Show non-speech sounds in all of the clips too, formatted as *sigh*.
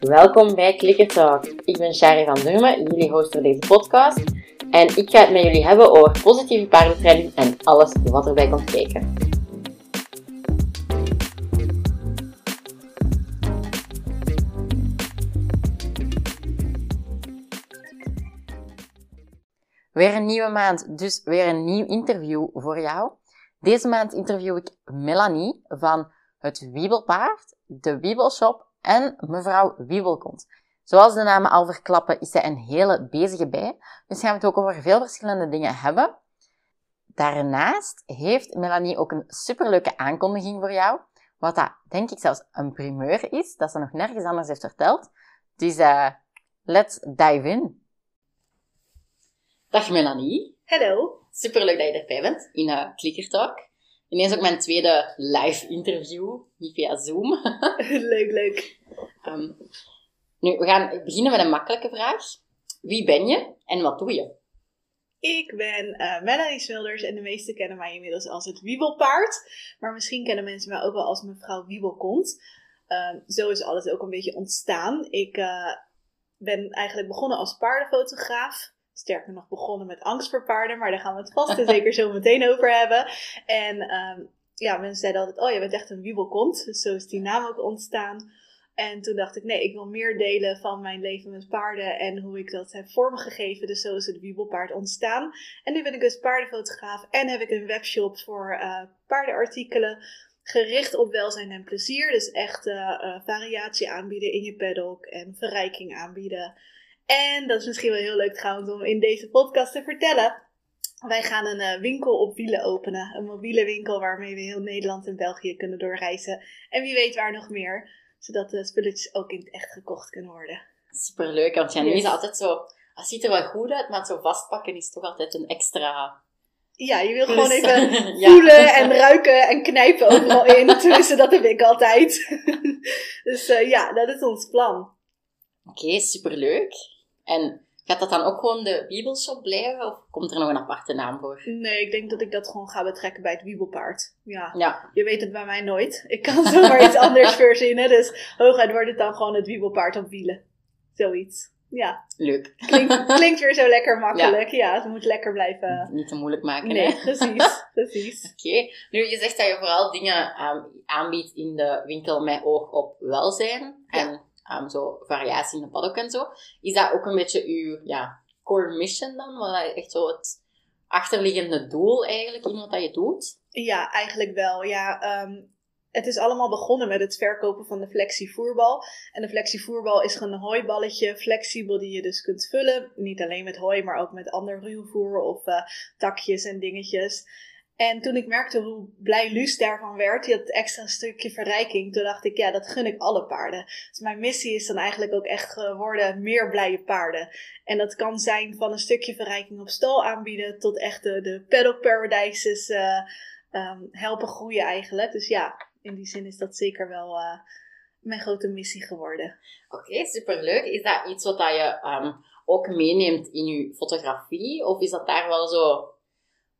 Welkom bij Clicker Talk. Ik ben Shari van Durmen, jullie host voor deze podcast. En ik ga het met jullie hebben over positieve paardentraining en alles wat erbij komt kijken. Weer een nieuwe maand, dus weer een nieuw interview voor jou. Deze maand interview ik Melanie van het Wiebelpaard, de Wiebelshop en mevrouw Wiebelkont. Zoals de namen al verklappen, is zij een hele bezige bij. Dus gaan we het ook over veel verschillende dingen hebben. Daarnaast heeft Melanie ook een superleuke aankondiging voor jou. Wat dat, denk ik, zelfs een primeur is, dat ze nog nergens anders heeft verteld. Dus uh, let's dive in. Dag Melanie. Hallo. Superleuk dat je erbij bent in uh, Clicker Talk. Ineens ook mijn tweede live interview, niet via Zoom. *laughs* *laughs* leuk, leuk. Um, nu, we gaan beginnen met een makkelijke vraag. Wie ben je en wat doe je? Ik ben uh, Melanie Smulders en de meesten kennen mij inmiddels als het Wiebelpaard. Maar misschien kennen mensen mij ook wel als mevrouw Wiebelkont. Uh, zo is alles ook een beetje ontstaan. Ik uh, ben eigenlijk begonnen als paardenfotograaf sterker nog begonnen met angst voor paarden, maar daar gaan we het vast en zeker zo meteen over hebben. En um, ja, mensen zeiden altijd, oh je bent echt een wiebelkont, dus zo is die naam ook ontstaan. En toen dacht ik, nee, ik wil meer delen van mijn leven met paarden en hoe ik dat heb vormgegeven. Dus zo is het wiebelpaard ontstaan. En nu ben ik dus paardenfotograaf en heb ik een webshop voor uh, paardenartikelen gericht op welzijn en plezier. Dus echt uh, uh, variatie aanbieden in je paddock en verrijking aanbieden. En dat is misschien wel heel leuk trouwens om in deze podcast te vertellen. Wij gaan een uh, winkel op wielen openen. Een mobiele winkel waarmee we heel Nederland en België kunnen doorreizen. En wie weet waar nog meer. Zodat de spulletjes ook in het echt gekocht kunnen worden. Superleuk, want Janine yes. is altijd zo... Het ziet er wel goed uit, maar zo vastpakken is toch altijd een extra... Ja, je wil gewoon even *laughs* ja. voelen en ruiken en knijpen overal in. *laughs* Tenminste, dat heb ik altijd. *laughs* dus uh, ja, dat is ons plan. Oké, okay, superleuk. En gaat dat dan ook gewoon de Wiebelshop blijven? Of komt er nog een aparte naam voor? Nee, ik denk dat ik dat gewoon ga betrekken bij het Wiebelpaard. Ja. ja. Je weet het bij mij nooit. Ik kan *laughs* zomaar iets anders verzinnen. Dus hooguit wordt het dan gewoon het Wiebelpaard op wielen. Zoiets. Ja. Leuk. Klinkt, klinkt weer zo lekker makkelijk. Ja, ja het moet lekker blijven. Niet te moeilijk maken. Nee, precies. *laughs* precies. Oké. Okay. Nu, je zegt dat je vooral dingen um, aanbiedt in de winkel met oog op welzijn. Ja. En um, zo variatie in de paddock en zo. Is dat ook een beetje uw ja, core mission dan? Wat echt zo het achterliggende doel eigenlijk in wat dat je doet? Ja, eigenlijk wel. Ja, um, het is allemaal begonnen met het verkopen van de flexievoerbal. En de flexievoerbal is gewoon een hooiballetje, flexibel, die je dus kunt vullen. Niet alleen met hooi, maar ook met ander ruwvoer of uh, takjes en dingetjes. En toen ik merkte hoe blij Luus daarvan werd, die had extra stukje verrijking, toen dacht ik, ja, dat gun ik alle paarden. Dus mijn missie is dan eigenlijk ook echt geworden meer blije paarden. En dat kan zijn van een stukje verrijking op stal aanbieden tot echt de, de paradises uh, um, helpen groeien eigenlijk. Dus ja, in die zin is dat zeker wel uh, mijn grote missie geworden. Oké, okay, superleuk. Is dat iets wat je um, ook meeneemt in je fotografie? Of is dat daar wel zo...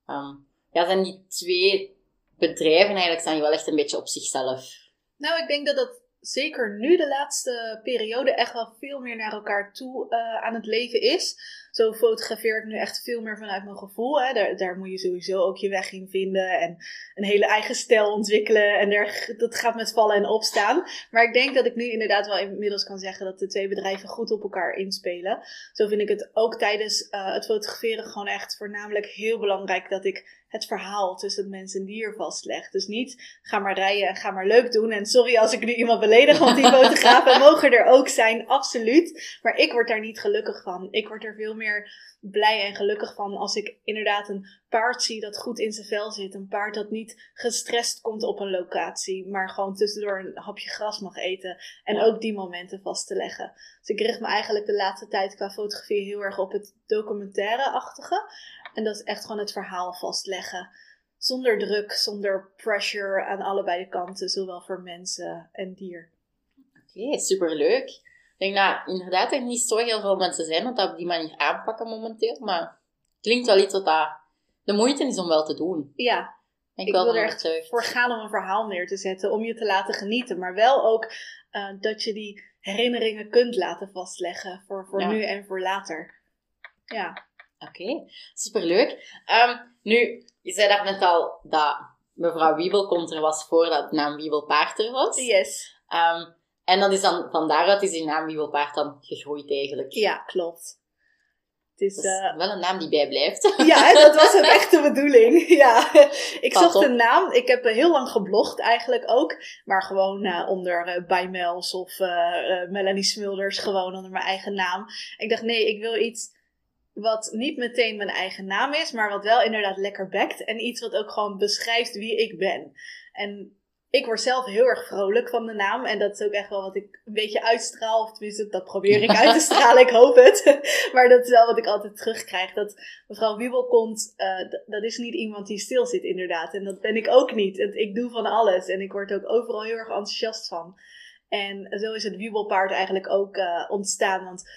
Um, ja, zijn die twee bedrijven eigenlijk zijn die wel echt een beetje op zichzelf? Nou, ik denk dat dat zeker nu de laatste periode echt wel veel meer naar elkaar toe uh, aan het leven is. Zo fotografeer ik nu echt veel meer vanuit mijn gevoel. Hè. Daar, daar moet je sowieso ook je weg in vinden en een hele eigen stijl ontwikkelen. En dat gaat met vallen en opstaan. Maar ik denk dat ik nu inderdaad wel inmiddels kan zeggen dat de twee bedrijven goed op elkaar inspelen. Zo vind ik het ook tijdens uh, het fotograferen gewoon echt voornamelijk heel belangrijk dat ik het verhaal tussen het mens en dier vastleg. Dus niet ga maar rijden en ga maar leuk doen. En sorry als ik nu iemand beledig, want die *laughs* fotografen mogen er ook zijn, absoluut. Maar ik word daar niet gelukkig van. Ik word er veel meer blij en gelukkig van als ik inderdaad een paard zie dat goed in zijn vel zit. Een paard dat niet gestrest komt op een locatie, maar gewoon tussendoor een hapje gras mag eten. En ook die momenten vast te leggen. Dus ik richt me eigenlijk de laatste tijd qua fotografie heel erg op het documentaire-achtige. En dat is echt gewoon het verhaal vastleggen. Zonder druk, zonder pressure aan allebei de kanten, zowel voor mensen en dier. Oké, okay, superleuk. Ik denk dat inderdaad er niet zo heel veel mensen zijn dat dat op die manier aanpakken momenteel. Maar het klinkt wel iets wat dat de moeite is om wel te doen. Ja, ik, ik wil er echt voor gaan om een verhaal neer te zetten, om je te laten genieten. Maar wel ook eh, dat je die herinneringen kunt laten vastleggen voor, voor Ja. nu en voor later. Ja, Oké, superleuk. Ehm, nu, je zei daar net al dat mevrouw Wiebel komt er was voordat de naam Wiebelpaard er was. yes. Ehm, en dat is dan, van daaruit is die naam Wiebelpaard dan gegroeid eigenlijk. Ja, klopt. Het is, Dat is eh, wel een naam die bijblijft. *laughs* Ja, dat was ook echt de bedoeling. *laughs* Ja, ik Pas zocht op. een naam. Ik heb eh, heel lang geblogd eigenlijk ook. Maar gewoon eh, onder eh Bijmels of Melanie Smulders. Gewoon onder mijn eigen naam. Ik dacht, nee, ik wil iets wat niet meteen mijn eigen naam is. Maar wat wel inderdaad lekker bekt. En iets wat ook gewoon beschrijft wie ik ben. En ik word zelf heel erg vrolijk van de naam. En dat is ook echt wel wat ik een beetje uitstraal. Of tenminste, dat probeer ik uit te *laughs* stralen. Ik hoop het. *laughs* maar dat is wel wat ik altijd terugkrijg. Dat mevrouw Wiebel komt, eh, dat is niet iemand die stil zit inderdaad. En dat ben ik ook niet. Ik doe van alles. En ik word ook overal heel erg enthousiast van. En zo is het wiebelpaard eigenlijk ook eh, ontstaan. Want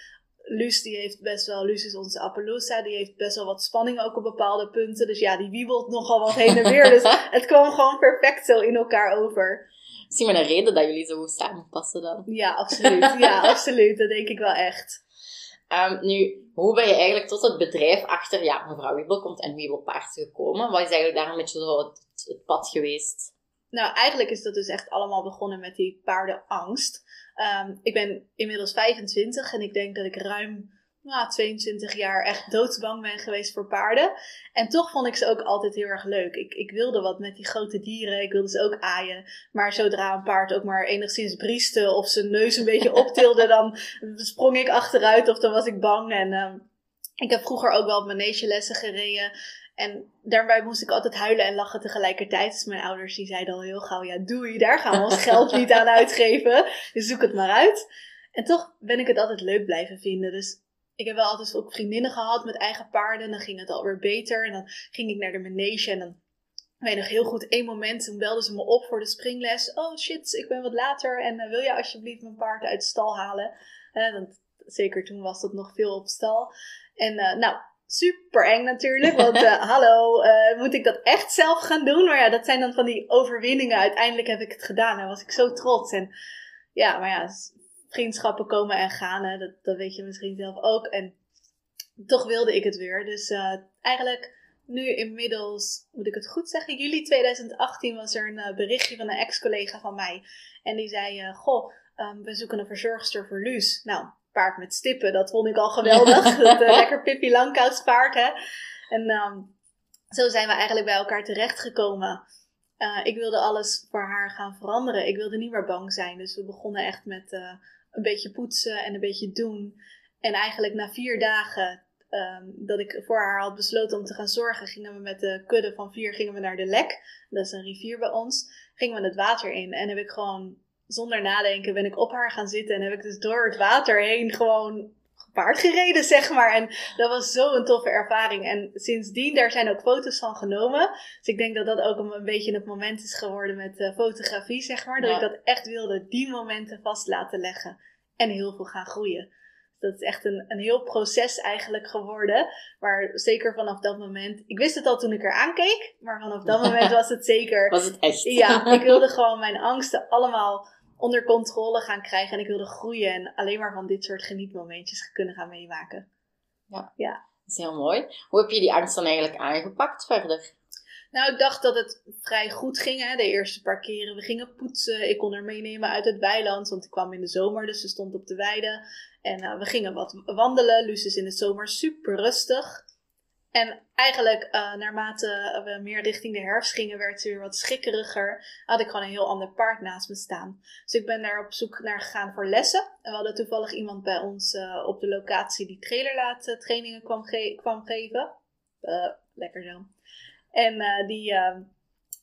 Luus, die heeft best wel, Luus is onze Appaloosa, die heeft best wel wat spanning ook op bepaalde punten. Dus ja, die wiebelt nogal wat heen en weer. Dus *laughs* het kwam gewoon perfect zo in elkaar over. Misschien maar een reden dat jullie zo goed samenpassen dan. Ja, absoluut. Ja, *laughs* absoluut. Dat denk ik wel echt. Ehm, nu, hoe ben je eigenlijk tot het bedrijf achter ja, mevrouw Wiebel komt en Wiebelpaard gekomen? Wat is eigenlijk daar een beetje zo het, het pad geweest? Nou, eigenlijk is dat dus echt allemaal begonnen met die paardenangst. Ehm, ik ben inmiddels 25 en ik denk dat ik ruim nou, 22 jaar echt doodsbang ben geweest voor paarden. En toch vond ik ze ook altijd heel erg leuk. Ik, ik wilde wat met die grote dieren, ik wilde ze ook aaien. Maar zodra een paard ook maar enigszins brieste of zijn neus een beetje optilde, dan sprong ik achteruit of dan was ik bang. En ehm, ik heb vroeger ook wel op manegelessen gereden. En daarbij moest ik altijd huilen en lachen tegelijkertijd. Dus mijn ouders die zeiden al heel gauw, ja doei, daar gaan we ons geld niet aan uitgeven. Dus zoek het maar uit. En toch ben ik het altijd leuk blijven vinden. Dus ik heb wel altijd ook vriendinnen gehad met eigen paarden. En dan ging het alweer beter. En dan ging ik naar de manege en dan... Ik nog heel goed, één moment, toen belden ze me op voor de springles. Oh shit, ik ben wat later en eh, wil je alsjeblieft mijn paard uit de stal halen? Hè, want zeker toen was dat nog veel op stal. En eh, nou, super eng natuurlijk. Want *laughs* eh, hallo, eh, moet ik dat echt zelf gaan doen? Maar ja, dat zijn dan van die overwinningen. Uiteindelijk heb ik het gedaan en was ik zo trots. En ja, maar ja, vriendschappen komen en gaan. Hè, dat, dat weet je misschien zelf ook. En toch wilde ik het weer. Dus eigenlijk nu inmiddels, moet ik het goed zeggen, juli 2018 was er een berichtje van een ex-collega van mij. En die zei, goh, ehm, we zoeken een verzorgster voor Luus. Nou, paard met stippen, dat vond ik al geweldig. *laughs* dat eh, lekker Pippi Langkous paard, hè. En ehm, zo zijn we eigenlijk bij elkaar terechtgekomen. Eh ik wilde alles voor haar gaan veranderen. Ik wilde niet meer bang zijn. Dus we begonnen echt met eh, een beetje poetsen en een beetje doen. En eigenlijk na vier dagen ehm, dat ik voor haar had besloten om te gaan zorgen, gingen we met de kudde van vier gingen we naar de Lek. Dat is een rivier bij ons. Gingen we het water in en heb ik gewoon zonder nadenken ben ik op haar gaan zitten en heb ik dus door het water heen gewoon paard gereden, *laughs* zeg maar. En dat was zo'n toffe ervaring. En sindsdien, daar zijn ook foto's van genomen. Dus ik denk dat dat ook een, beetje het moment is geworden met eh, fotografie, zeg maar. Dat Ja. ik dat echt wilde, die momenten vast laten leggen. En heel veel gaan groeien. Dat is echt een, een heel proces eigenlijk geworden. Maar zeker vanaf dat moment... Ik wist het al toen ik er aankeek. Maar vanaf dat moment *laughs* was het zeker... Was het echt? Ja, *laughs* ik wilde gewoon mijn angsten allemaal onder controle gaan krijgen. En ik wilde groeien en alleen maar van dit soort genietmomentjes kunnen gaan meemaken. Dat is heel mooi. Hoe heb je die angst dan eigenlijk aangepakt verder? Nou, ik dacht dat het vrij goed ging. Hè? De eerste paar keren. We gingen poetsen. Ik kon haar meenemen uit het weiland. Want ik kwam in de zomer, dus ze stond op de weide. En eh, we gingen wat wandelen. Luus is in de zomer super rustig. En eigenlijk, eh, naarmate we meer richting de herfst gingen, werd ze weer wat schikkeriger. Had ik gewoon een heel ander paard naast me staan. Dus ik ben daar op zoek naar gegaan voor lessen. En we hadden toevallig iemand bij ons eh, op de locatie die trailerlaat trainingen kwam, ge- kwam geven. Eh, lekker zo. En eh, die eh,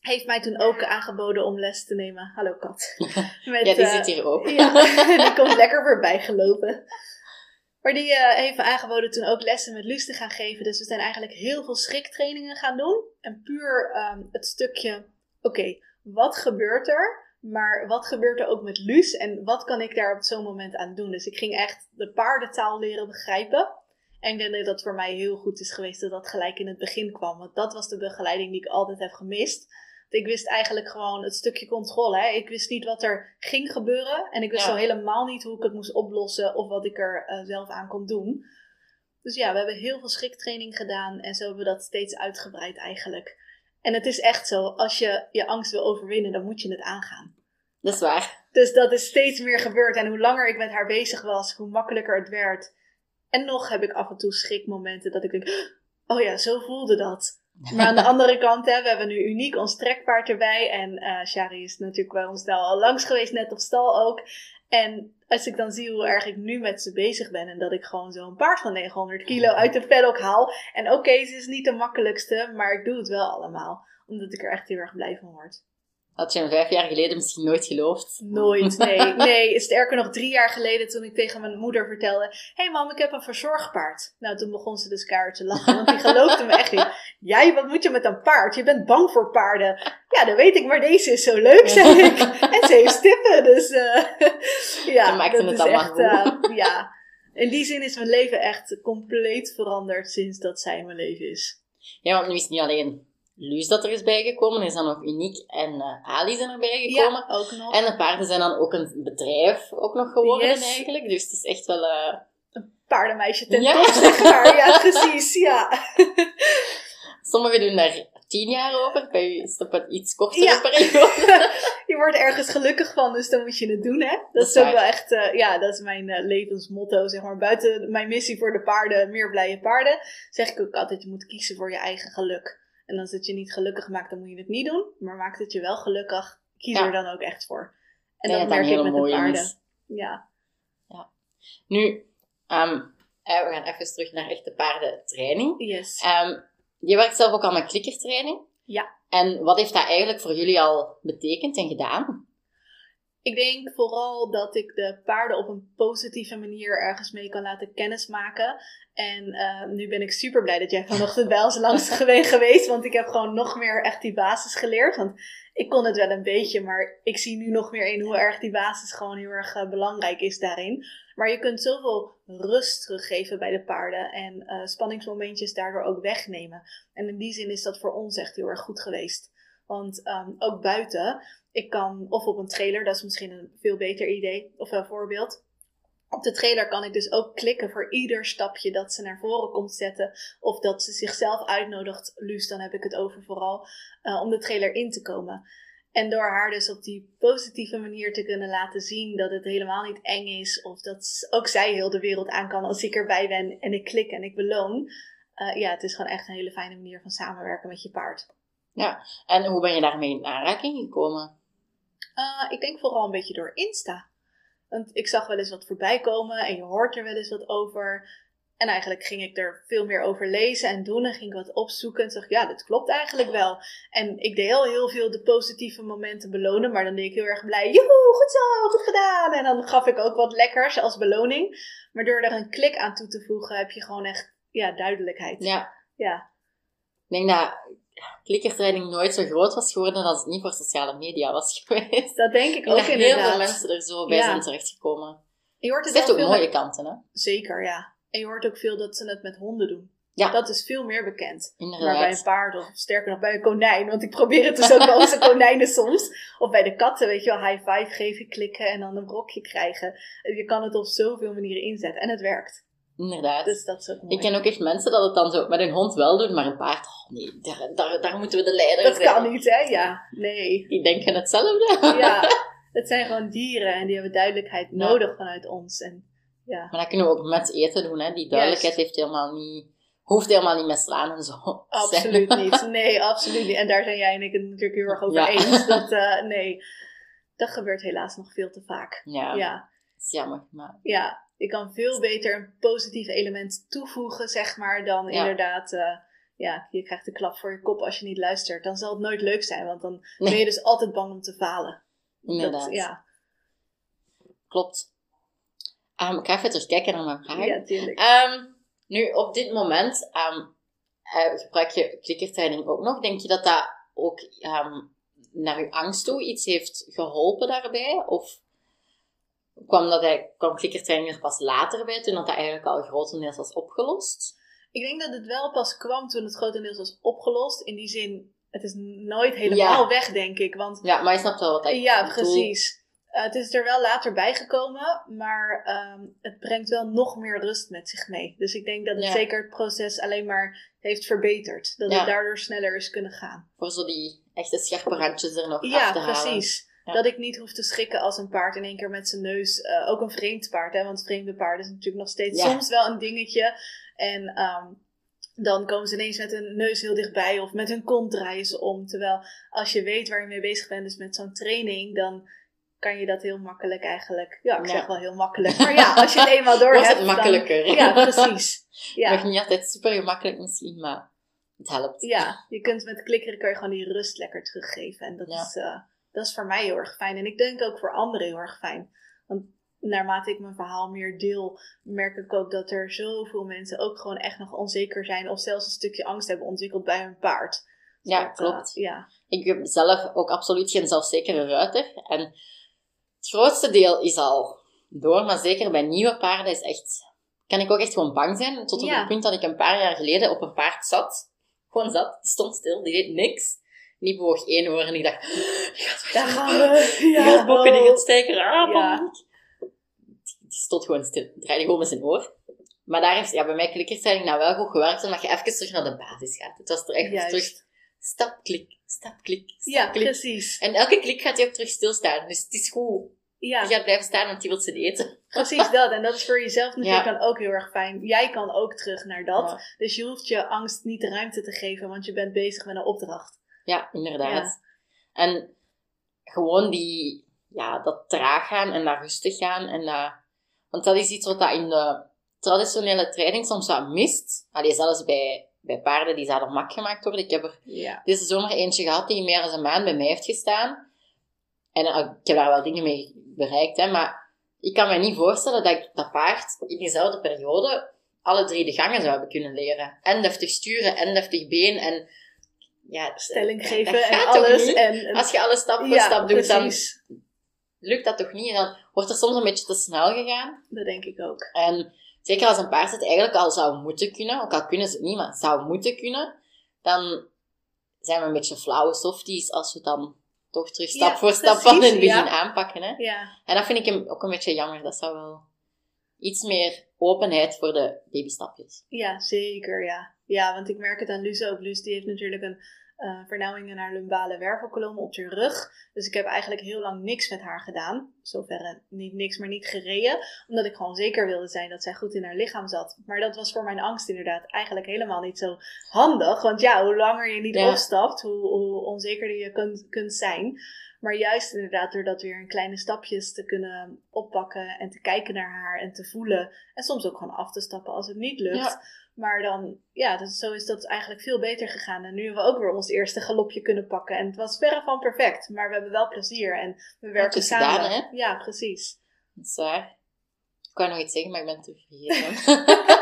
heeft mij toen ook aangeboden om les te nemen. Hallo kat. *laughs* Met, Ja, die eh, zit hier ook. ja, *laughs* die komt lekker voorbij gelopen. Maar die eh, heeft me aangeboden toen ook lessen met Luus te gaan geven. Dus we zijn eigenlijk heel veel schriktrainingen gaan doen. En puur ehm, het stukje, oké, wat gebeurt er? Maar wat gebeurt er ook met Luus? En wat kan ik daar op zo'n moment aan doen? Dus ik ging echt de paardentaal leren begrijpen. En ik denk dat dat voor mij heel goed is geweest dat dat gelijk in het begin kwam. Want dat was de begeleiding die ik altijd heb gemist. Ik wist eigenlijk gewoon het stukje controle. Hè. Ik wist niet wat er ging gebeuren. En ik wist Ja. al helemaal niet hoe ik het moest oplossen of wat ik er eh, zelf aan kon doen. Dus ja, we hebben heel veel schriktraining gedaan en zo hebben we dat steeds uitgebreid eigenlijk. En het is echt zo, als je je angst wil overwinnen, dan moet je het aangaan. Dat is waar. Dus dat is steeds meer gebeurd. En hoe langer ik met haar bezig was, hoe makkelijker het werd. En nog heb ik af en toe schrikmomenten dat ik denk, oh ja, zo voelde dat. Maar aan de andere kant, hè, we hebben nu uniek ons trekpaard erbij. En eh Shari is natuurlijk bij ons daar al langs geweest, net op stal ook. En als ik dan zie hoe erg ik nu met ze bezig ben. En dat ik gewoon zo'n paard van 900 kilo uit de paddock haal. En oké, ze is niet de makkelijkste, maar ik doe het wel allemaal. Omdat ik er echt heel erg blij van word. Had je hem vijf jaar geleden misschien nooit geloofd? Nooit, *laughs* nee. Nee, sterker nog drie jaar geleden toen ik tegen mijn moeder vertelde... Hé hey mam, ik heb een verzorgpaard. Nou, toen begon ze dus keihard te lachen, want die *laughs* geloofde me echt niet. Jij, wat moet je met een paard? Je bent bang voor paarden. Ja, dat weet ik, maar deze is zo leuk, zei ik. En ze heeft stippen, dus eh *laughs* ja. Maakte dat het is echt, eh, ja. In die zin is mijn leven echt compleet veranderd sinds dat zij mijn leven is. Ja, want nu is het niet alleen Luus dat er is bijgekomen, er is dan ook Uniek en eh, Ali zijn erbij gekomen. Ja, ook nog. En de paarden zijn dan ook een bedrijf ook nog geworden Yes. eigenlijk. Dus het is echt wel... eh, Paardenmeisje ten Ja. top, zeg maar. Ja, *laughs* precies, ja. Sommigen doen daar tien jaar over, bij u is het op een iets kortere Ja. periode. *laughs* je wordt ergens gelukkig van, dus dan moet je het doen, hè? Dat, Dat is ook waar. wel echt, eh, ja, dat is mijn levensmotto, zeg maar. Buiten mijn missie voor de paarden, meer blije paarden, zeg ik ook altijd, je moet kiezen voor je eigen geluk. En als het je niet gelukkig maakt, dan moet je het niet doen. Maar maakt het je wel gelukkig, kies Ja. er dan ook echt voor. En Ik dat merk ik met de paarden. is. Ja. Nu, ehm, eh, we gaan even terug naar echte paardentraining. Yes. Ehm, je werkt zelf ook al met klikkertraining. Ja. En wat heeft dat eigenlijk voor jullie al betekend en gedaan? Ik denk vooral dat ik de paarden op een positieve manier ergens mee kan laten kennismaken. En eh, nu ben ik super blij dat jij vanochtend bij ons langs *laughs* geweest. Want ik heb gewoon nog meer echt die basis geleerd. Want ik kon het wel een beetje, maar ik zie nu nog meer in hoe erg die basis gewoon heel erg eh, belangrijk is daarin. Maar je kunt zoveel rust teruggeven bij de paarden en eh, spanningsmomentjes daardoor ook wegnemen. En in die zin is dat voor ons echt heel erg goed geweest. Want ehm, ook buiten, ik kan, of op een trailer, dat is misschien een veel beter idee of een voorbeeld. Op de trailer kan ik dus ook klikken voor ieder stapje dat ze naar voren komt zetten. Of dat ze zichzelf uitnodigt, Luus, dan heb ik het over vooral, eh, om de trailer in te komen. En door haar dus op die positieve manier te kunnen laten zien dat het helemaal niet eng is. Of dat ook zij heel de wereld aan kan als ik erbij ben en ik klik en ik beloon. Eh, ja, het is gewoon echt een hele fijne manier van samenwerken met je paard. En hoe ben je daarmee in aanraking gekomen? Uh, ik denk vooral een beetje door Insta. Want ik zag wel eens wat voorbij komen en je hoort er wel eens wat over. En eigenlijk ging ik er veel meer over lezen en doen en ging ik wat opzoeken. En ik, ja, dit klopt eigenlijk wel. En ik deed al heel veel de positieve momenten belonen, maar dan deed ik heel erg blij. Joehoe, goed zo, goed gedaan. En dan gaf ik ook wat lekkers als beloning. Maar door er een klik aan toe te voegen, heb je gewoon echt ja, duidelijkheid. Ja, Ja. ik denk dat klikkertraining nooit zo groot was geworden als het niet voor sociale media was *laughs* geweest. Dat denk ik ook dat heel inderdaad. veel mensen er zo bij Ja. zijn terechtgekomen. Je hoort Het het heeft wel ook mooie kanten, hè? Zeker, ja. En je hoort ook veel dat ze het met honden doen. Ja. Dat is veel meer bekend. Inderdaad. Maar bij een paard, of sterker nog bij een konijn. Want ik probeer het dus ook bij onze *laughs* konijnen soms. Of bij de katten, weet je wel, high five geven, klikken en dan een brokje krijgen. Je kan het op zoveel manieren inzetten. En het werkt. Inderdaad. Dus dat is ook mooi. Ik ken ook echt mensen dat het dan zo met een hond wel doen, maar een paard, oh nee, daar, daar, daar moeten we de leider dat zijn. kan niet, hè? Ja, nee. Die denken hetzelfde. *laughs* Ja, *laughs* het zijn gewoon dieren en die hebben duidelijkheid Ja. nodig vanuit ons. En ja, Maar dat kunnen we ook met eten doen, hè. Die duidelijkheid heeft helemaal niet, hoeft helemaal niet met slaan en zo. absoluut zijn. *laughs* niet. Nee, absoluut niet. En daar zijn jij en ik het natuurlijk heel erg over Ja. eens. Dat, eh, nee, dat gebeurt helaas nog veel te vaak. Ja, Ja. dat is jammer. Maar ja, je kan veel beter een positief element toevoegen, zeg maar, dan Ja. inderdaad, eh, ja, je krijgt de klap voor je kop als je niet luistert. Dan zal het nooit leuk zijn, want dan Nee. ben je dus altijd bang om te falen. inderdaad, Dat, ja, klopt. Ehm, ik ga even terugkijken naar mijn vraag. ja, tuurlijk. Ehm, nu, op dit moment ehm, eh, gebruik je klikkertraining ook nog. Denk je dat dat ook naar je angst toe iets heeft geholpen daarbij? Of kwam, dat hij, kwam klikkertraining er pas later bij, toen dat, dat eigenlijk al grotendeels was opgelost? Ik denk dat het wel pas kwam toen het grotendeels was opgelost. In die zin, het is nooit helemaal Ja. weg, denk ik. Want Ja, maar je snapt wel wat ik ja, bedoel. precies. Eh, het is er wel later bijgekomen, maar ehm, het brengt wel nog meer rust met zich mee. Dus ik denk dat het Ja. zeker het proces alleen maar heeft verbeterd. Dat Ja. het daardoor sneller is kunnen gaan. Voor zo die echte scherpe randjes er nog af Ja, te halen. precies. Ja. Dat ik niet hoef te schrikken als een paard in één keer met zijn neus, eh, ook een vreemd paard, hè, want vreemde paarden is natuurlijk nog steeds Ja. soms wel een dingetje. En ehm, dan komen ze ineens met hun neus heel dichtbij of met hun kont draaien ze om. Terwijl als je weet waar je mee bezig bent, dus met zo'n training, dan kan je dat heel makkelijk eigenlijk. Ja, ik Ja. zeg wel heel makkelijk. *laughs* Maar ja, als je het eenmaal door hebt. het makkelijker? Dan, ja, precies. *laughs* Ja. Nog niet altijd super gemakkelijk misschien, maar het helpt. Ja, je kunt met klikkeren kan je gewoon die rust lekker teruggeven. En dat, Ja. is, eh, dat is voor mij heel erg fijn. En ik denk ook voor anderen heel erg fijn. Want naarmate ik mijn verhaal meer deel, merk ik ook dat er zoveel mensen ook gewoon echt nog onzeker zijn. Of zelfs een stukje angst hebben ontwikkeld bij hun paard. Ja, dat, eh, klopt. ja. Ik heb zelf ook absoluut geen zelfzekere ruiter. En het grootste deel is al door, maar zeker bij nieuwe paarden is echt... Kan ik ook echt gewoon bang zijn. Tot op Ja. het punt dat ik een paar jaar geleden op een paard zat. Gewoon zat. Die stond stil, die deed niks. Die bewoog één oor en ik dacht... Die gaat Daar weg. gaan we. Die Ja, gaat bokken, die gaat steken. Ah, Ja. Die, die stond gewoon stil. Draaide gewoon met zijn oor. Maar daar heeft ja, bij mij klikkertraining nou wel goed gewerkt, omdat je even terug naar de basis gaat. Het was er echt Juist. terug stap, klik, stap, klik, stap, Ja, klik. precies. En elke klik gaat hij ook terug stilstaan. Dus het is goed. Ja, Je gaat blijven staan, want je wilt ze eten. *laughs* precies dat. En dat is voor jezelf natuurlijk Ja. dan ook heel erg fijn. Jij kan ook terug naar dat. Ja. Dus je hoeft je angst niet de ruimte te geven, want je bent bezig met een opdracht. Ja, inderdaad. En gewoon die, ja, dat traag gaan en dat rustig gaan. En dat, want dat is iets wat dat in de traditionele training soms wat mist. Allee, zelfs bij, bij paarden die zouden mak gemaakt worden. Ik heb er Ja. deze zomer eentje gehad die meer dan een maand bij mij heeft gestaan. En eh, ik heb daar wel dingen mee bereikt, hè, maar ik kan me niet voorstellen dat ik dat paard in diezelfde periode alle drie de gangen zou hebben kunnen leren. En deftig sturen, en deftig been, en... Ja, Stelling geven en alles. En, Als je alles stap voor ja, stap doet, dan lukt dat toch niet. En dan wordt er soms een beetje te snel gegaan. Dat denk ik ook. En zeker als een paard het eigenlijk al zou moeten kunnen, ook al kunnen ze het niet, maar zou moeten kunnen, dan zijn we een beetje flauwe softies als we dan toch terug stap Ja, voor stap precies, van het begin ja. aanpakken. Hè? Ja, En dat vind ik hem ook een beetje jammer. Dat zou wel iets meer openheid voor de babystapjes. ja, zeker, ja. Ja, want ik merk het aan Luus ook. Luus die heeft natuurlijk een eh vernauwing in haar lumbale wervelkolom op de rug. Dus ik heb eigenlijk heel lang niks met haar gedaan. Zoverre niet niks, maar niet gereden. Omdat ik gewoon zeker wilde zijn dat zij goed in haar lichaam zat. Maar dat was voor mijn angst inderdaad eigenlijk helemaal niet zo handig. Want ja, hoe langer je niet Ja. opstapt, hoe, hoe onzekerder je kunt, kunt zijn. Maar juist inderdaad door dat weer in kleine stapjes te kunnen oppakken en te kijken naar haar en te voelen. En soms ook gewoon af te stappen als het niet lukt. Ja. Maar dan, ja, dus zo is dat eigenlijk veel beter gegaan. En nu hebben we ook weer ons eerste galopje kunnen pakken. En het was verre van perfect, maar we hebben wel plezier en we werken is samen. gedaan, hè? Ja, precies. Dat is waar. Ik wou nog iets zeggen, maar ik ben terug vergeten. *laughs*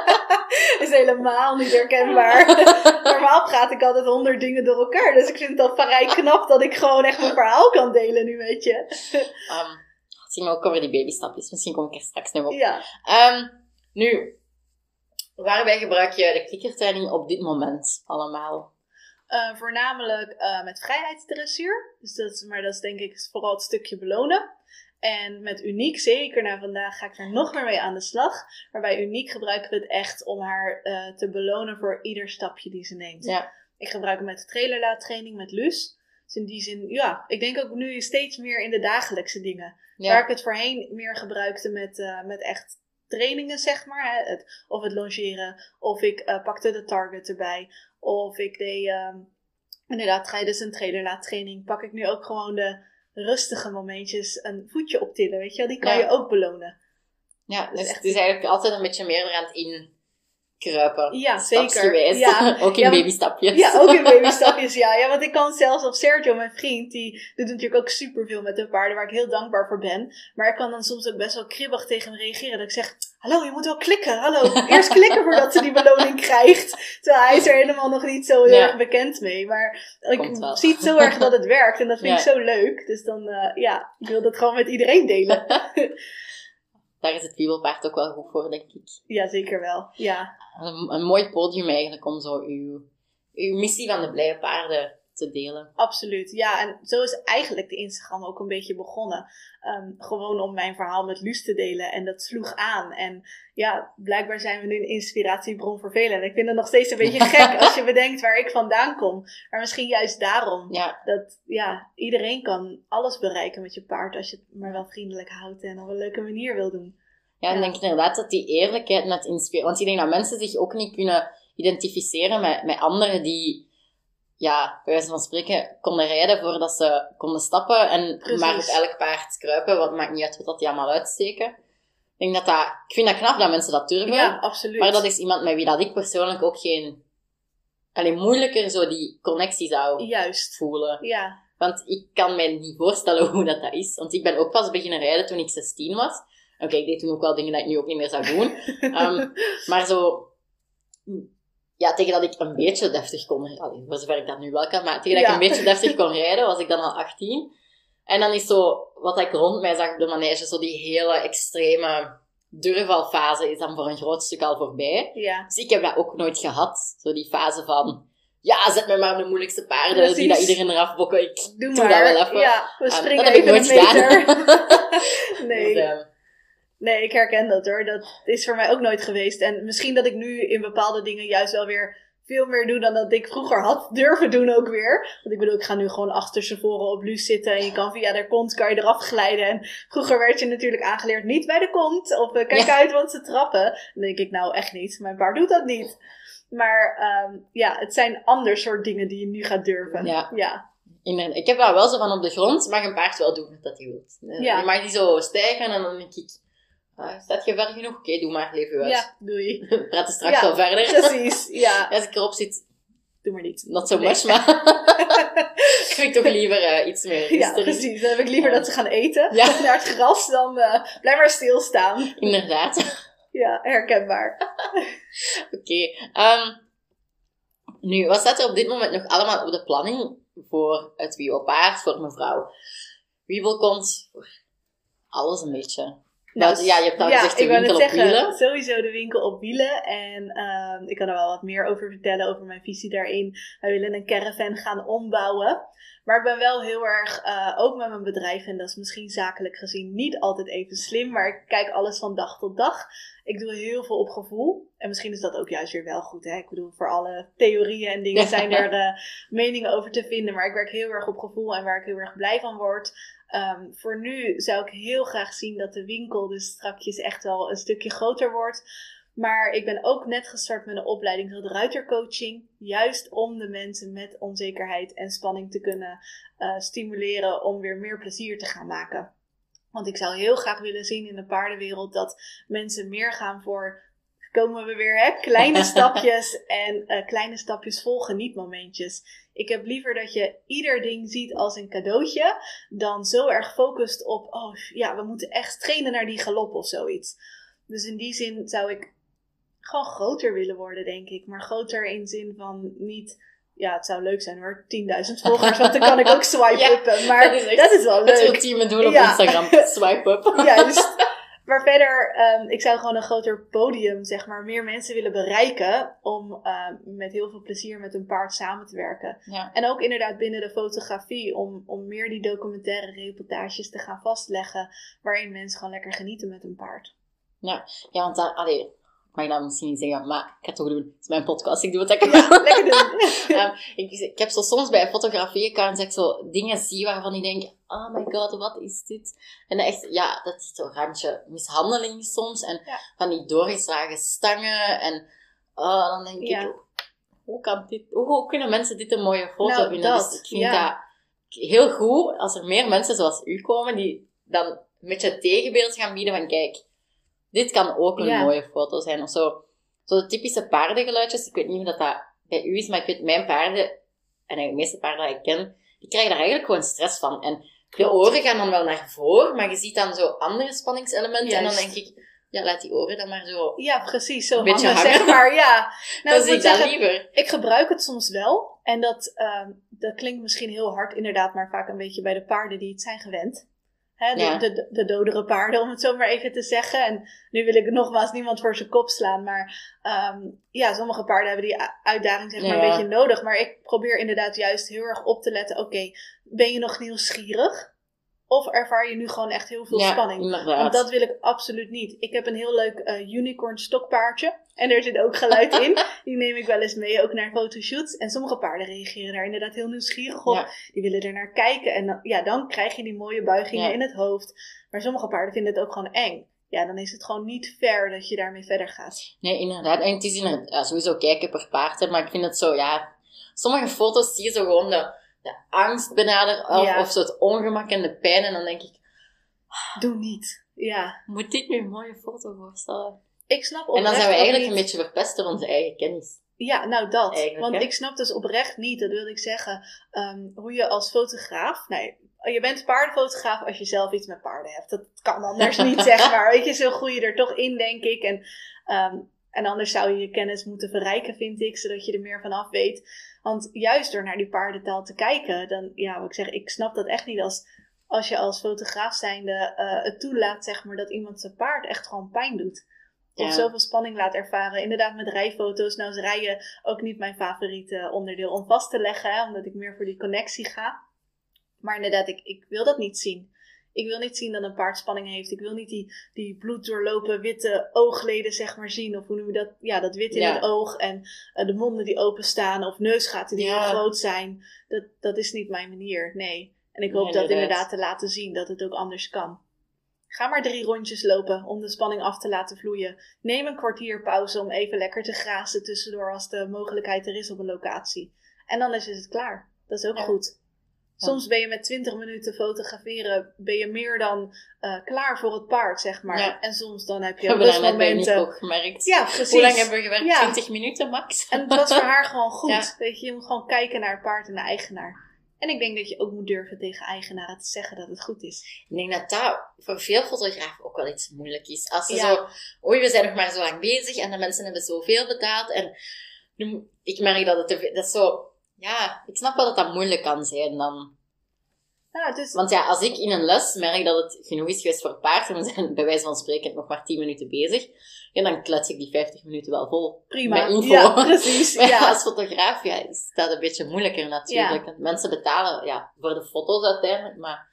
is helemaal niet herkenbaar. *laughs* Normaal praat ik altijd honderd dingen door elkaar. Dus ik vind het al vrij knap dat ik gewoon echt mijn verhaal kan delen nu, weet je. um, het ging ook over die babystapjes. Misschien kom ik er straks nog op. Ja, Ehm, nu, waarbij gebruik je de klikkertraining op dit moment allemaal? Eh, voornamelijk eh, met vrijheidsdressuur. Dus dat, is- maar dat is denk ik vooral het stukje belonen. En met Uniek, zeker na vandaag, ga ik er nog meer mee aan de slag. Maar bij Uniek gebruiken we het echt om haar eh, te belonen voor ieder stapje die ze neemt. Ja. Ik gebruik het met de trailerlaadtraining met Luus. Dus in die zin, ja, ik denk ook nu steeds meer in de dagelijkse dingen. Waar ik het voorheen meer gebruikte met, eh, met echt trainingen, zeg maar. Hè? Het, of het longeren, of ik eh, pakte de target erbij. Of ik deed, ehm, inderdaad, tijdens een trailerlaadtraining pak ik nu ook gewoon de rustige momentjes een voetje optillen, weet je wel. Die kan Ja. je ook belonen. ja dus echt- het is eigenlijk altijd een beetje meer eraan het inkruipen. Ja, zeker. Ja. *laughs* ook in Ja, babystapjes. Ja, ook in *laughs* babystapjes, ja. Ja, want ik kan zelfs op Sergio, mijn vriend, die doet natuurlijk ook superveel met de paarden, waar ik heel dankbaar voor ben. Maar ik kan dan soms ook best wel kribbig tegen hem reageren. Dat ik zeg, hallo, je moet wel klikken, hallo. Eerst klikken voordat ze die beloning krijgt. Terwijl hij is er helemaal nog niet zo heel Ja. erg bekend mee. Maar Komt ik wel. zie het zo erg dat het werkt en dat vind ik zo leuk. Dus dan, eh, ja, ik wil dat gewoon met iedereen delen. *laughs* Daar is het wiebelpaard ook wel goed voor, denk ik. Ja, zeker wel. Ja, Een, een mooi podium eigenlijk om zo uw, uw missie van de blije paarden te delen. Absoluut, ja. En zo is eigenlijk de Instagram ook een beetje begonnen. Ehm, gewoon om mijn verhaal met Luus te delen. En dat sloeg aan. En ja, blijkbaar zijn we nu een inspiratiebron voor velen. En ik vind het nog steeds een beetje *laughs* gek als je bedenkt waar ik vandaan kom. Maar misschien juist daarom. Ja. Dat ja, iedereen kan alles bereiken met je paard als je het maar wel vriendelijk houdt en op een leuke manier wil doen. Ja, en Ja. ik denk inderdaad dat die eerlijkheid met inspiratie... Want ik denk dat mensen zich ook niet kunnen identificeren met, met anderen die, ja, bij wijze van spreken, konden rijden voordat ze konden stappen en Precies. maar op elk paard kruipen, wat maakt niet uit wat dat die allemaal uitsteken. Ik denk dat dat... Ik vind dat knap dat mensen dat durven. Ja, absoluut. Maar dat is iemand met wie dat ik persoonlijk ook geen... Alleen moeilijker zo die connectie zou Juist. voelen. Ja, Want ik kan mij niet voorstellen *laughs* hoe dat, dat is. Want ik ben ook pas beginnen rijden toen ik 16 was. Oké, ik deed toen ook wel dingen dat ik nu ook niet meer zou doen. *laughs* Ehm, maar zo... Ja, tegen dat ik een beetje deftig kon rijden. Voor zover ik dat nu wel kan. Maar tegen dat Ja. ik een beetje deftig kon rijden, was ik dan al 18. En dan is zo... Wat ik rond mij zag op de manege, zo die hele extreme durvalfase is dan voor een groot stuk al voorbij. ja. Dus ik heb dat ook nooit gehad. Zo die fase van... Ja, zet me maar op de moeilijkste paarden, Precies. die dat iedereen eraf bokken. Ik Doe, doe maar. dat wel even. Ja, we Um, springen dat heb ik nooit gedaan. *laughs* nee. Dus, ehm, nee, ik herken dat hoor. Dat is voor mij ook nooit geweest. En misschien dat ik nu in bepaalde dingen juist wel weer veel meer doe dan dat ik vroeger had durven doen ook weer. Want ik bedoel, ik ga nu gewoon achterstevoren op Luus zitten en je kan via de kont kan je eraf glijden. En vroeger werd je natuurlijk aangeleerd niet bij de kont of eh, kijk Ja. uit want ze trappen. Dan denk ik nou echt niet, mijn paard doet dat niet. Maar ehm, ja, het zijn ander soort dingen die je nu gaat durven. Ja. ik heb dat wel zo van op de grond, mag een paard wel doen wat hij wil. Ja. Je mag die zo stijgen en dan denk ik... ah, staat je ver genoeg? Oké, doe maar, je uit. Ja, doei. We praten straks Ja, wel verder. Precies, ja. *laughs* Als ik erop zit, Doe maar niet. not so Nee. much, maar... *laughs* *laughs* ik vind toch liever eh, iets meer Ja, precies. Dan heb ik liever dat ze gaan eten Ja. naar het gras dan eh, blijf maar stilstaan. Inderdaad. Ja, herkenbaar. Oké. ehm, nu, wat staat er op dit moment nog allemaal op de planning voor het wiebelpaard, voor mevrouw? Wiebelkont, voor alles een beetje. Nou, ja, je hebt al gezegd de winkel op zeggen, wielen. Sowieso de winkel op wielen. En ehm, ik kan er wel wat meer over vertellen, over mijn visie daarin. Wij willen een caravan gaan ombouwen. Maar ik ben wel heel erg, eh, ook met mijn bedrijf, en dat is misschien zakelijk gezien niet altijd even slim, maar ik kijk alles van dag tot dag. Ik doe heel veel op gevoel. En misschien is dat ook juist weer wel goed. Hè? Ik bedoel, voor alle theorieën en dingen *laughs* zijn er eh, meningen over te vinden. Maar ik werk heel erg op gevoel en waar ik heel erg blij van word. Ehm, voor nu zou ik heel graag zien dat de winkel dus strakjes echt wel een stukje groter wordt. Maar ik ben ook net gestart met een opleiding tot ruitercoaching. Juist om de mensen met onzekerheid en spanning te kunnen eh, stimuleren om weer meer plezier te gaan maken. Want ik zou heel graag willen zien in de paardenwereld dat mensen meer gaan voor, komen we weer, hè? kleine *laughs* stapjes en eh, kleine stapjes vol genietmomentjes. Ik heb liever dat je ieder ding ziet als een cadeautje, dan zo erg focust op, oh ja, we moeten echt trainen naar die galop of zoiets. Dus in die zin zou ik gewoon groter willen worden, denk ik. Maar groter in zin van niet, ja, het zou leuk zijn hoor, 10.000 volgers, want dan kan ik ook *laughs* swipe Ja, uppen. Maar dat is echt dat is wel Het leuk. ultieme doel op Ja. Instagram. *laughs* Swipe up. Juist. Maar verder, ehm, ik zou gewoon een groter podium, zeg maar, meer mensen willen bereiken om ehm, met heel veel plezier met een paard samen te werken. Ja. En ook inderdaad binnen de fotografie, om, om meer die documentaire reportages te gaan vastleggen, waarin mensen gewoon lekker genieten met een paard. Ja, want daar, allee, ik mag dat misschien niet zeggen, maar ik ga het toch doen. Het is mijn podcast, ik doe wat ik Ja, lekker doen. *laughs* Ehm, ik, ik heb zo soms bij fotografie-accounts echt zo dingen zie waarvan ik denk, oh my god, wat is dit? En dat echt, ja, dat is zo'n randje mishandeling soms. En Ja. van die doorgeslagen stangen. En oh, dan denk Ja. ik, hoe, kan dit, hoe, hoe kunnen mensen dit een mooie foto Nou, vinden? dat, dus ik vind ja. dat heel goed als er meer mensen zoals u komen, die dan een beetje het tegenbeeld gaan bieden van, kijk, dit kan ook een mooie foto zijn. Of zo, zo de typische paardengeluidjes. Ik weet niet of dat, dat bij u is, maar ik weet, mijn paarden, en de meeste paarden die ik ken, die krijgen daar eigenlijk gewoon stress van. En de oren gaan dan wel naar voren, maar je ziet dan zo andere spanningselementen. En dan denk ik, ja, laat die oren dan maar zo. Ja, precies. Zo Een beetje hangen, hangen. zeg maar. Ja. *laughs* Nou, ik ik moet dat zeggen, liever. Ik gebruik het soms wel. En dat, ehm, dat klinkt misschien heel hard inderdaad, maar vaak een beetje bij de paarden die het zijn gewend. Hè, de, Ja. de, de, de dodere paarden, om het zo maar even te zeggen. En nu wil ik nogmaals niemand voor zijn kop slaan. Maar ehm, ja, sommige paarden hebben die uitdaging zeg maar Ja. een beetje nodig. Maar ik probeer inderdaad juist heel erg op te letten. Oké, ben je nog nieuwsgierig? Of ervaar je nu gewoon echt heel veel ja, spanning? inderdaad. Want dat wil ik absoluut niet. Ik heb een heel leuk eh, unicorn stokpaardje. En er zit ook geluid in. *laughs* Die neem ik wel eens mee, ook naar fotoshoots. En sommige paarden reageren daar inderdaad heel nieuwsgierig op. Ja. Die willen er naar kijken. En dan, ja, dan krijg je die mooie buigingen Ja. in het hoofd. Maar sommige paarden vinden het ook gewoon eng. Ja, dan is het gewoon niet fair dat je daarmee verder gaat. Nee, inderdaad. En het is inderdaad, sowieso kijken per paard, maar ik vind het zo, ja... Sommige foto's zie je zo gewoon de, de angst benaderen, of, Ja. of zo het ongemak en de pijn. En dan denk ik, Doe niet. Ja. moet dit nu een mooie foto voorstellen? Ik snap En dan zijn we eigenlijk niet- een beetje verpest door onze eigen kennis. Ja, nou dat. Eigenlijk, Want hè? ik snap dus oprecht niet, dat wilde ik zeggen, ehm, hoe je als fotograaf, nee, je bent paardenfotograaf als je zelf iets met paarden hebt. Dat kan anders *laughs* niet, zeg maar. Weet je, zo groei je er toch in, denk ik. En, ehm, en anders zou je je kennis moeten verrijken, vind ik, zodat je er meer van af weet. Want juist door naar die paardentaal te kijken, dan, ja, wat ik zeg, ik snap dat echt niet als, als je als fotograaf zijnde eh, het toelaat, zeg maar, dat iemand zijn paard echt gewoon pijn doet. Of Ja. zoveel spanning laat ervaren. Inderdaad, met rijfoto's. Nou is rijden ook niet mijn favoriete onderdeel om vast te leggen. Hè, omdat ik meer voor die connectie ga. Maar inderdaad, ik, ik wil dat niet zien. Ik wil niet zien dat een paard spanning heeft. Ik wil niet die, die bloeddoorlopen witte oogleden zeg maar zien. Of hoe noem je dat? Ja, dat wit in Ja. het oog. En eh, de monden die openstaan. Of neusgaten die Ja. heel groot zijn. Dat, dat is niet mijn manier. Nee. En ik hoop Nee, dat inderdaad. inderdaad te laten zien dat het ook anders kan. Ga maar drie rondjes lopen om de spanning af te laten vloeien. Neem een kwartier pauze om even lekker te grazen tussendoor als de mogelijkheid er is op een locatie. En dan is het klaar. Dat is ook Ja. goed. Soms ben je met 20 minuten fotograferen, ben je meer dan eh, klaar voor het paard, zeg maar. Ja. En soms dan heb je *laughs* hebben rustmomenten. Nico gemerkt. Ja, precies. Hoe lang hebben we gewerkt? Ja. 20 minuten max? En het was voor haar gewoon *laughs* goed. Ja. Weet je, je moet gewoon kijken naar het paard en de eigenaar. En ik denk dat je ook moet durven tegen eigenaren te zeggen dat het goed is. Ik denk dat dat voor veel fotografen ook wel iets moeilijk is. Als ze zo, oei, we zijn nog maar zo lang bezig en de mensen hebben zoveel betaald. En nu, ik merk dat het, dat is zo, ja, ik snap wel dat dat moeilijk kan zijn dan. Het is, Want ja, als ik in een les merk dat het genoeg is geweest voor paard en we zijn bij wijze van spreken nog maar 10 minuten bezig, ja, dan klets ik die 50 minuten wel vol. prima. Met info. Ja, precies. *laughs* Maar ja, Ja. als fotograaf ja, is dat een beetje moeilijker natuurlijk. Mensen betalen ja, voor de foto's uiteindelijk, maar...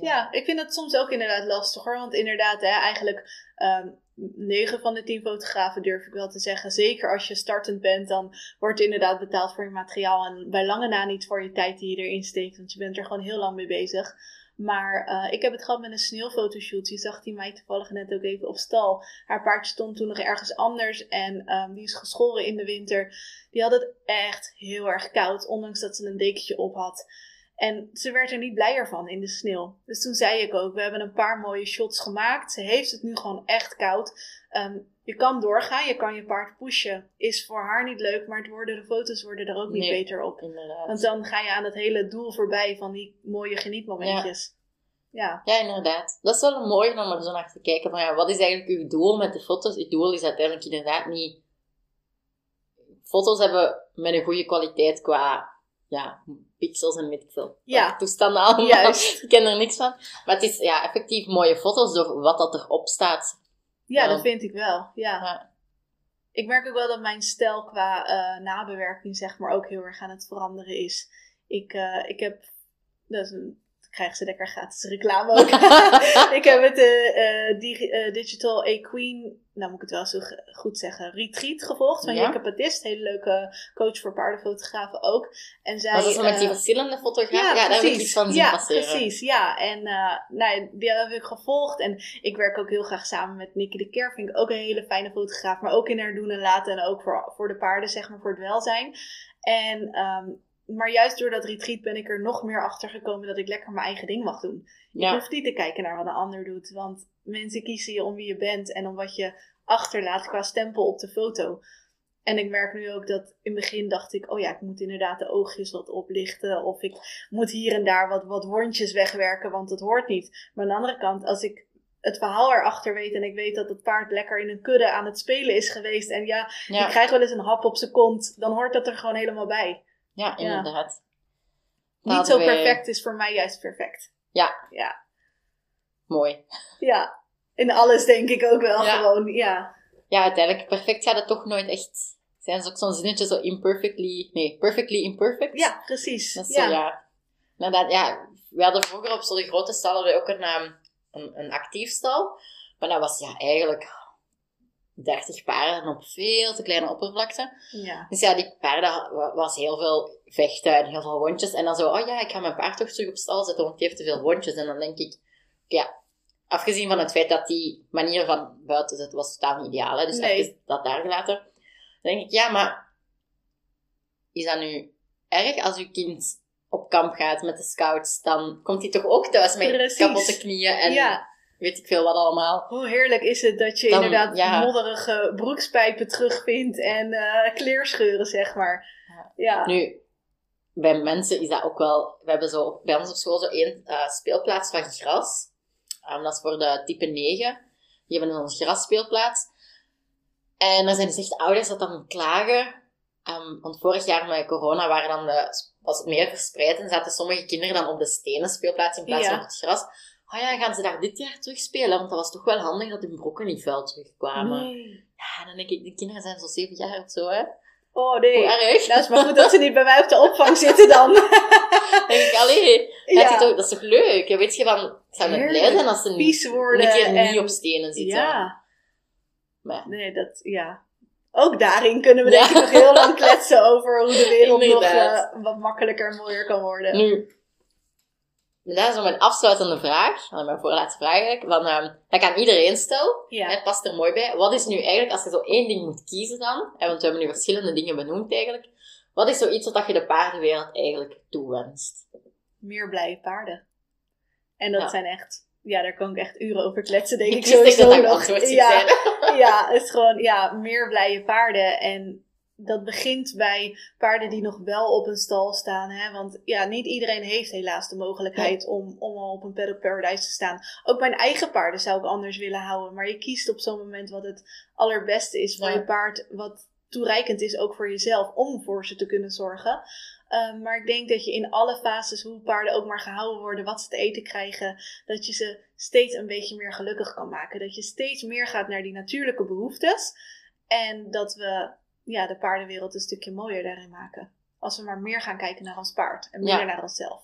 Ja, ik vind het soms ook inderdaad lastig hoor. Want inderdaad, hè, eigenlijk ehm 9 van de 10 fotografen durf ik wel te zeggen. Zeker als je startend bent, dan wordt inderdaad betaald voor je materiaal. En bij lange na niet voor je tijd die je erin steekt. Want je bent er gewoon heel lang mee bezig. Maar eh, ik heb het gehad met een sneeuwfotoshoot. Je zag die mij toevallig net ook even op stal. Haar paard stond toen nog ergens anders. En ehm, die is geschoren in de winter. Die had het echt heel erg koud. Ondanks dat ze een dekentje op had. En ze werd er niet blijer van in de sneeuw. Dus toen zei ik ook, we hebben een paar mooie shots gemaakt. Ze heeft het nu gewoon echt koud. Ehm, je kan doorgaan, je kan je paard pushen. Is voor haar niet leuk, maar het worden, de foto's worden er ook niet Nee. beter op. Inderdaad. Want dan ga je aan het hele doel voorbij van die mooie genietmomentjes. Ja. Ja, inderdaad. Dat is wel een mooie om er zo naar te kijken. Van, ja, wat is eigenlijk uw doel met de foto's? Uw doel is uiteindelijk inderdaad niet... Foto's hebben met een goede kwaliteit qua ja, pixels en weet ik veel. Ja. Toestanden allemaal. Juist. *laughs* Ik ken er niks van. Maar het is ja, effectief mooie foto's door wat dat erop staat. ja, dat vind ik wel. Ja. Ja. Ik merk ook wel dat mijn stijl qua eh, nabewerking zeg maar ook heel erg aan het veranderen is. Ik, eh, ik heb, dat is een, krijgen ze lekker gratis reclame ook. *laughs* ik heb het eh, eh, digi- eh, Digital A-Queen, nou moet ik het wel zo goed zeggen, retreat gevolgd van Ja. Patist. Hele leuke coach voor paardenfotografen ook. En zij, Was dat zo met die verschillende fotografen? Ja, daar heb ik iets van zien ja, passeren. precies. Ja, en nou, die heb ik gevolgd. En ik werk ook heel graag samen met Nicky de Kerr. Vind ik ook een hele fijne fotograaf. Maar ook in haar doen en laten. En ook voor, voor de paarden, zeg maar, voor het welzijn. En, ehm, maar juist door dat retreat ben ik er nog meer achter gekomen dat ik lekker mijn eigen ding mag doen. Je hoeft niet te kijken naar wat een ander doet. Want mensen kiezen je om wie je bent en om wat je achterlaat qua stempel op de foto. En ik merk nu ook dat in het begin dacht ik, oh ja, ik moet inderdaad de oogjes wat oplichten. Of ik moet hier en daar wat, wat wondjes wegwerken, want dat hoort niet. Maar aan de andere kant, als ik het verhaal erachter weet en ik weet dat het paard lekker in een kudde aan het spelen is geweest. En ja, Ja. ik krijg wel eens een hap op zijn kont, dan hoort dat er gewoon helemaal bij. Ja, inderdaad. Niet zo perfect is voor mij juist perfect. Ja. Ja. Mooi. Ja, in alles denk ik ook wel Ja. gewoon, ja. Ja, uiteindelijk, perfect gaat het toch nooit echt... Zijn ze ook zo'n zinnetje zo imperfectly... Nee, perfectly imperfect? Ja, precies. Dat is ja. zo, ja. Inderdaad, ja. We hadden vroeger op zo'n grote stal ook een, ehm, een, een actief stal. Maar dat was ja eigenlijk 30 paarden op veel te kleine oppervlakte. ja. Dus ja, die paarden wa- was heel veel vechten en heel veel wondjes. En dan zo, oh ja, ik ga mijn paard toch terug op stal zetten, want die heeft te veel wondjes. En dan denk ik, ja, afgezien van het feit dat die manier van buiten zetten was totaal niet ideaal. Hè, dus Nee. dat daar gelaten. Dan denk ik, ja, maar is dat nu erg als uw kind op kamp gaat met de scouts? Dan komt hij toch ook thuis met Precies. kapotte knieën en ja, weet ik veel wat allemaal. hoe heerlijk is het dat je Dan, inderdaad ja. modderige broekspijpen terugvindt en eh, kleerscheuren, zeg maar. Ja. Nu, bij mensen is dat ook wel... We hebben zo bij ons op school zo één eh, speelplaats van gras. Um, dat is voor de type 9. Die hebben een grasspeelplaats. En er zijn dus echt ouders dat dan klagen. Um, want vorig jaar met corona waren dan de, was het meer verspreid en zaten sommige kinderen dan op de stenen speelplaats in plaats Ja. van op het gras. Oh ja, gaan ze daar dit jaar terug spelen? Want dat was toch wel handig dat hun broeken niet vuil terugkwamen. Nee. Ja, dan denk ik, de kinderen zijn zo zeven jaar of zo, hè? Oh nee. Hoe erg? Nou, is maar goed dat ze niet bij mij op de opvang *laughs* zitten dan. denk ik, allee, dat, ja. is toch, dat is toch leuk? Weet je van, ik zou net blij zijn als ze niet, een keer en- niet op stenen zitten. Ja. Maar. Nee, dat, ja. Ook daarin kunnen we Ja. denk ik nog heel lang kletsen over hoe de wereld *laughs* nog eh, wat makkelijker en mooier kan worden. Nu, dat is mijn afsluitende vraag, mijn voorlaatste vraag eigenlijk, van, ehm, dat kan iedereen stellen, Ja. het past er mooi bij. Wat is nu eigenlijk, als je zo één ding moet kiezen dan, want we hebben nu verschillende dingen benoemd eigenlijk, wat is zoiets wat je de paardenwereld eigenlijk toewenst? Meer blije paarden. En dat Ja. zijn echt, ja, daar kan ik echt uren over kletsen, denk ik, Ik sowieso dat nog. antwoord ja, ja, het is gewoon, ja, meer blije paarden. En dat begint bij paarden die nog wel op een stal staan. Hè? Want ja, niet iedereen heeft helaas de mogelijkheid om, om al op een paddock paradise te staan. Ook mijn eigen paarden zou ik anders willen houden. Maar je kiest op zo'n moment wat het allerbeste is voor Ja. je paard. Wat toereikend is ook voor jezelf om voor ze te kunnen zorgen. Um, maar ik denk dat je in alle fases, hoe paarden ook maar gehouden worden, wat ze te eten krijgen, dat je ze steeds een beetje meer gelukkig kan maken. Dat je steeds meer gaat naar die natuurlijke behoeftes. En dat we ja, de paardenwereld een stukje mooier daarin maken. Als we maar meer gaan kijken naar ons paard en minder Ja. naar onszelf.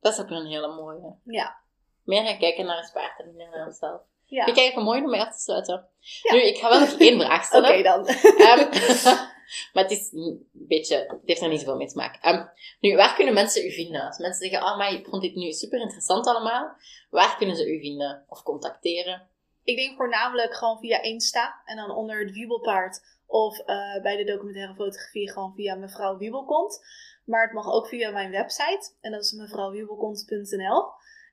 Dat is ook een hele mooie. Ja. Meer gaan kijken naar het paard en minder naar onszelf. Ja. Vind ik eigenlijk mooi om mee af te sluiten. Ja. Nu, ik ga wel nog één vraag Oké stellen. dan. Ehm, *laughs* *laughs* maar het is een beetje, het heeft er niet zoveel mee te maken. Ehm, nu, waar kunnen mensen u vinden? Als mensen zeggen, ah, maar ik vond dit nu super interessant allemaal. Waar kunnen ze u vinden of contacteren? Ik denk voornamelijk gewoon via Insta en dan onder het wiebelpaard. Of eh, bij de documentaire fotografie gewoon via mevrouw Wiebelkont. Maar het mag ook via mijn website. En dat is mevrouwwiebelkont.nl.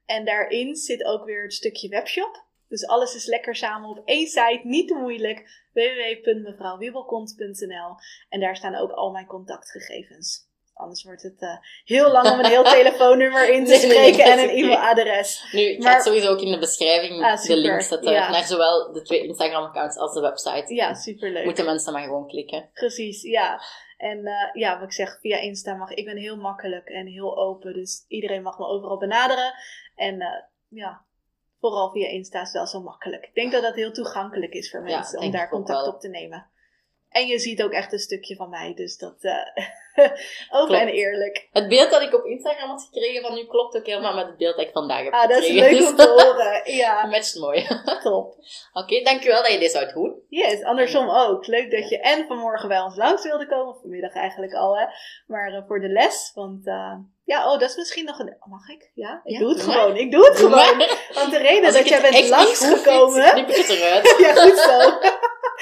En daarin zit ook weer het stukje webshop. Dus alles is lekker samen op één site, niet te moeilijk. www.mevrouwwiebelkont.nl En daar staan ook al mijn contactgegevens. Anders wordt het eh, heel lang om een heel *laughs* telefoonnummer in te Nee, nee, nee, spreken en een e-mailadres. Nu, ik Maar- ga sowieso ook in de beschrijving Ah, de link zetten ja. naar zowel de twee Instagram-accounts als de website. Ja, superleuk. Moeten mensen maar gewoon klikken. Precies, ja. En eh, ja, wat ik zeg, via Insta mag ik ben heel makkelijk en heel open. Dus iedereen mag me overal benaderen. En eh, ja, vooral via Insta is wel zo makkelijk. Ik denk dat dat heel toegankelijk is voor Ja, mensen om daar contact op te nemen. En je ziet ook echt een stukje van mij, dus dat eh *laughs* open en eerlijk. Het beeld dat ik op Instagram had gekregen van u klopt ook helemaal met het beeld dat ik vandaag heb Ah, dat is gekregen. leuk om te *laughs* horen. Ja, *laughs* matcht mooi. Oké, top. dankjewel dat je dit zou doen. Yes, andersom ook. Leuk dat je en vanmorgen bij ons langs wilde komen, vanmiddag eigenlijk al, hè. Maar eh, voor de les, want eh, ja, oh, dat is misschien nog een... Mag ik? Ja, ik Ja, doe het doe gewoon. Ik doe het Doe gewoon. maar. Want de reden Als dat jij bent langsgekomen... knip ik het eruit. ja, goed zo.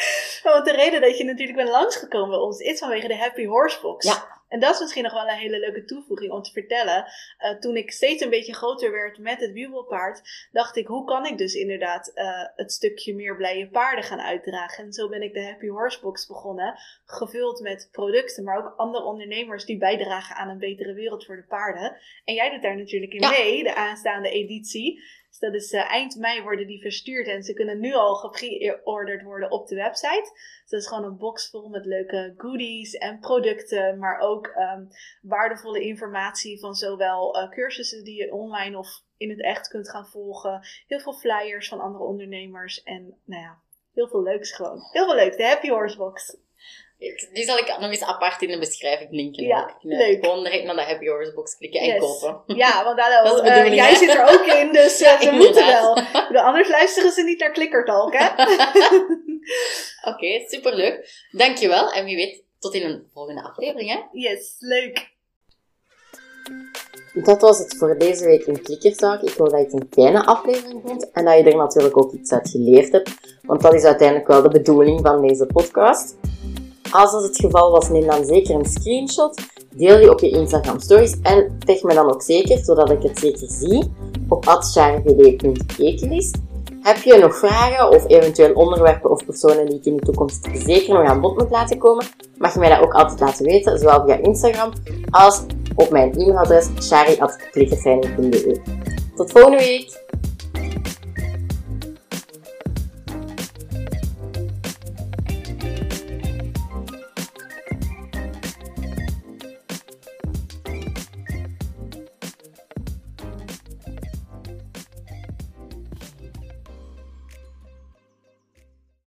*laughs* Want de reden dat je natuurlijk bent langsgekomen bij ons is vanwege de Happy Horse Box. Ja. En dat is misschien nog wel een hele leuke toevoeging om te vertellen. Eh, toen ik steeds een beetje groter werd met het wiebelpaard, dacht ik, hoe kan ik dus inderdaad eh, het stukje meer blije paarden gaan uitdragen? En zo ben ik de Happy Horse Box begonnen, gevuld met producten, maar ook andere ondernemers die bijdragen aan een betere wereld voor de paarden. En jij doet daar natuurlijk in Ja. mee, de aanstaande editie. Dus dat is eh, eind mei worden die verstuurd en ze kunnen nu al gepreorderd worden op de website. Dus dat is gewoon een box vol met leuke goodies en producten, maar ook ehm, waardevolle informatie van zowel eh, cursussen die je online of in het echt kunt gaan volgen. Heel veel flyers van andere ondernemers. En nou ja, heel veel leuks gewoon. Heel veel leuks. De Happy Horse Box. Die zal ik nog eens apart in de beschrijving linken. Ja, ook. leuk. Gewoon direct naar de Happy Horse Box klikken en Yes. kopen. Ja, want hallo, *laughs* Dat is de eh, bedoeling, jij zit er ook in, dus *laughs* eh, Ja, we moeten wel. bedoel, Anders luisteren ze niet naar Klikkertalk, hè? *laughs* Oké, superleuk. Dankjewel. En wie weet, tot in een volgende aflevering, hè? yes, leuk. Dat was het voor deze week in Klikkertalk. Ik hoop dat je het een fijne aflevering vond en dat je er natuurlijk ook iets uit geleerd hebt. Want dat is uiteindelijk wel de bedoeling van deze podcast. Als dat het geval was, neem dan zeker een screenshot. Deel die op je Instagram stories en tag me dan ook zeker, zodat ik het zeker zie, op atcharvd.ekelist. Heb je nog vragen of eventueel onderwerpen of personen die ik in de toekomst zeker nog aan bod moet laten komen, mag je mij dat ook altijd laten weten, zowel via Instagram als op mijn e-mailadres shari.klikkerfijn.be. Tot volgende week!